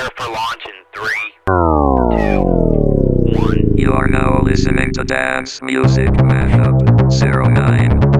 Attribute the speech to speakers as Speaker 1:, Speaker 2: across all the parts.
Speaker 1: Prepare for launch in three, two, one.
Speaker 2: You are now listening to Dance Music Mashup 09.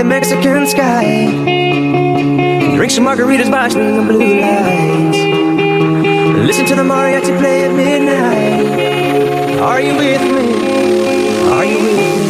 Speaker 3: The Mexican sky. Drink some margaritas by swinging blue lights. Listen to the mariachi play at midnight. Are you with me? Are you with me?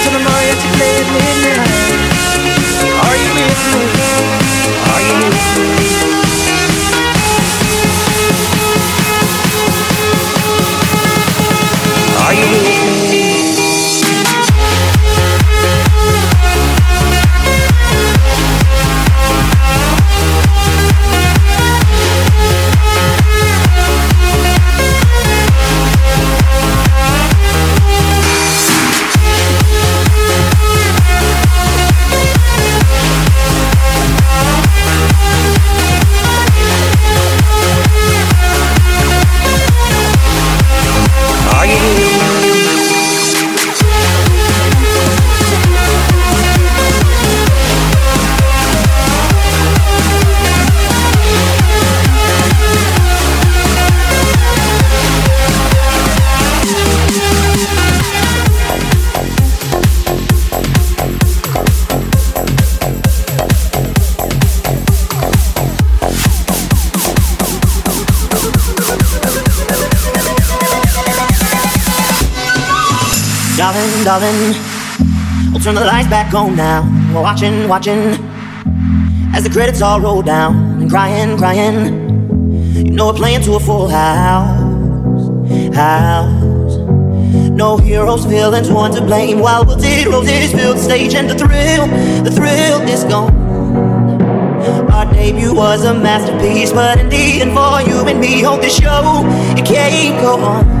Speaker 3: Are you with me?
Speaker 4: Darling, we'll turn the lights back on now. We're watching, watching as the credits all roll down and crying, crying. You know we're playing to a full house, house. No heroes, villains, one to blame. While wilted roses fill the stage and the thrill, the thrill is gone. Our debut was a masterpiece, but in the end, for you and me, on this show, it can't go on.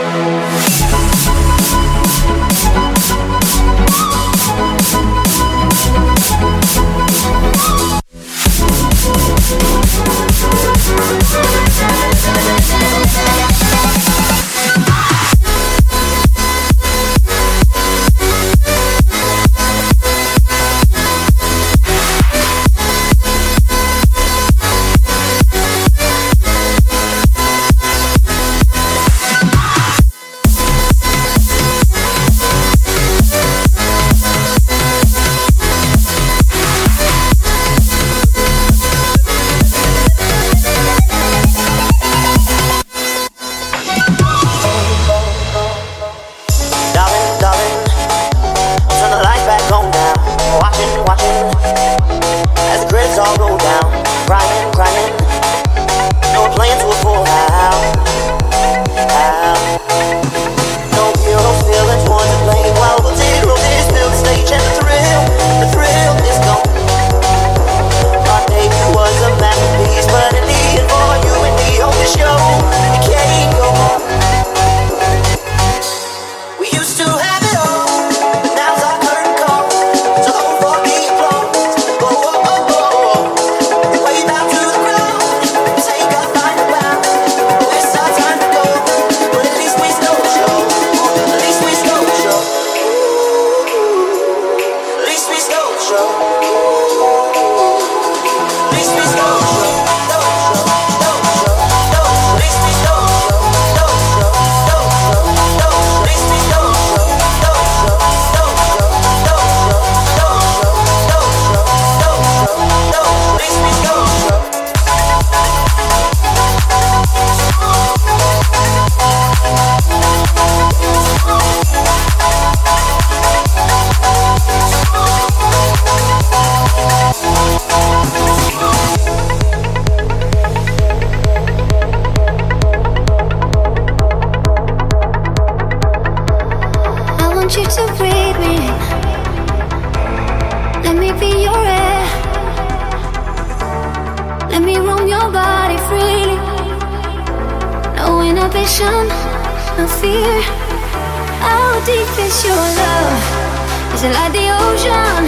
Speaker 5: devotion?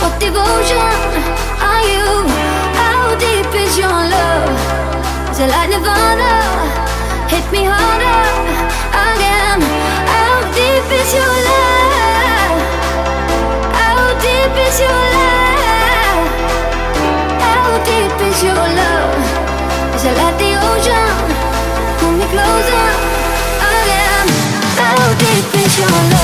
Speaker 5: What devotion are you? How deep is your love? Till I nirvana, hit me harder again. How deep is your love? How deep is your love? How deep is your love? Till I the ocean, pull me closer again. How deep is your love?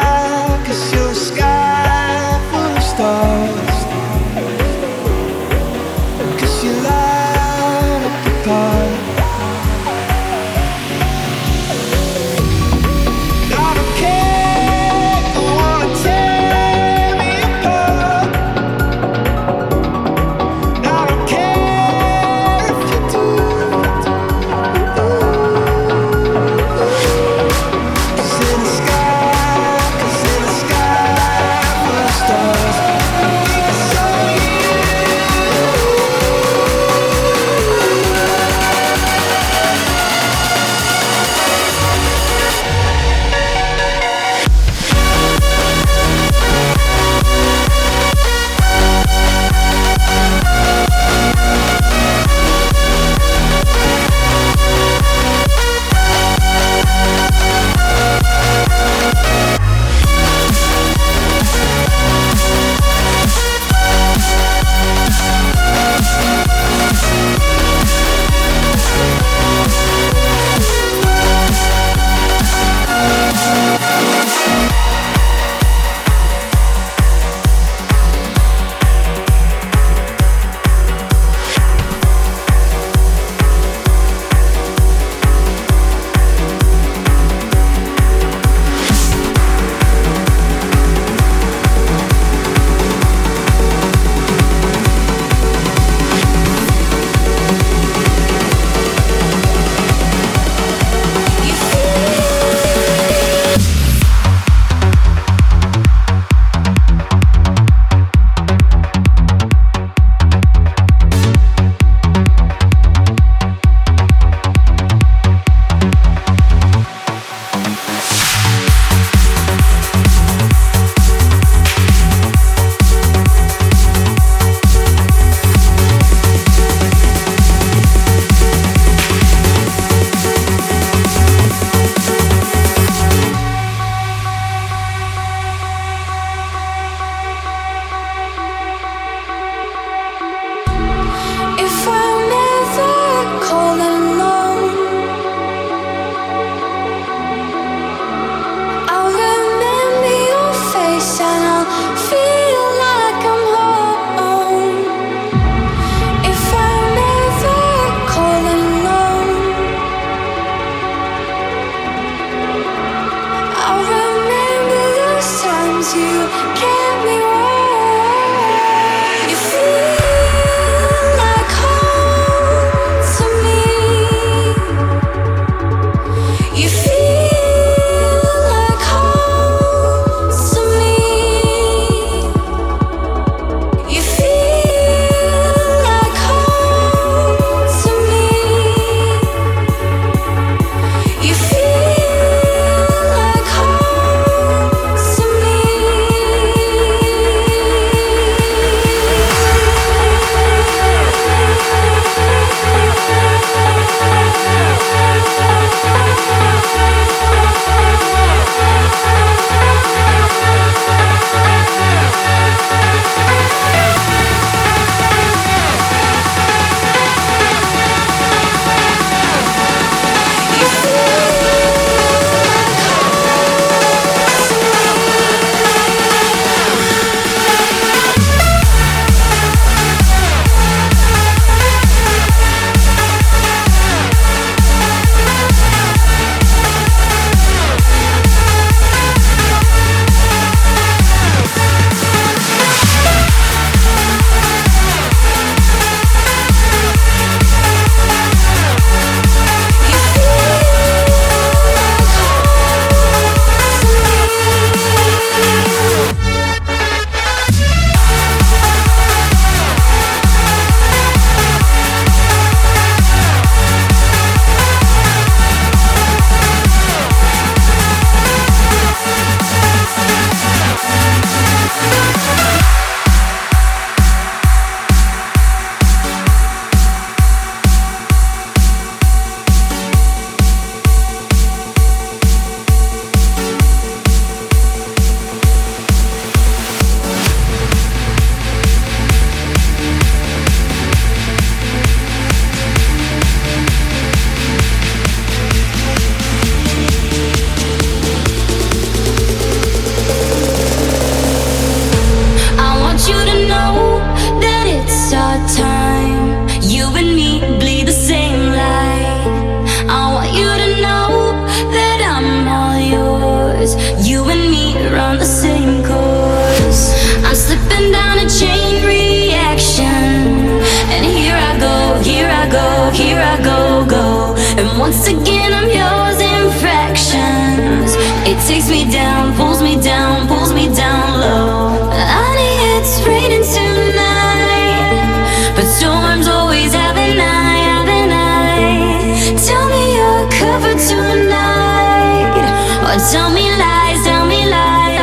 Speaker 3: Once again, I'm yours in fractions. It
Speaker 6: takes me down, pulls me down, pulls me down low. Honey, it's raining tonight, but storms always have an eye, have an eye. Tell me you're covered tonight, or tell me lies, tell me lies.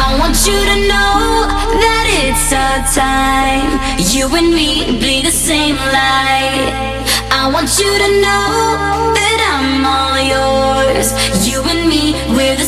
Speaker 6: I want you to know that it's our time. You and me bleed the same light want you to know that I'm all yours. You and me, we're the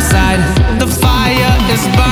Speaker 5: Outside. The fire is burning,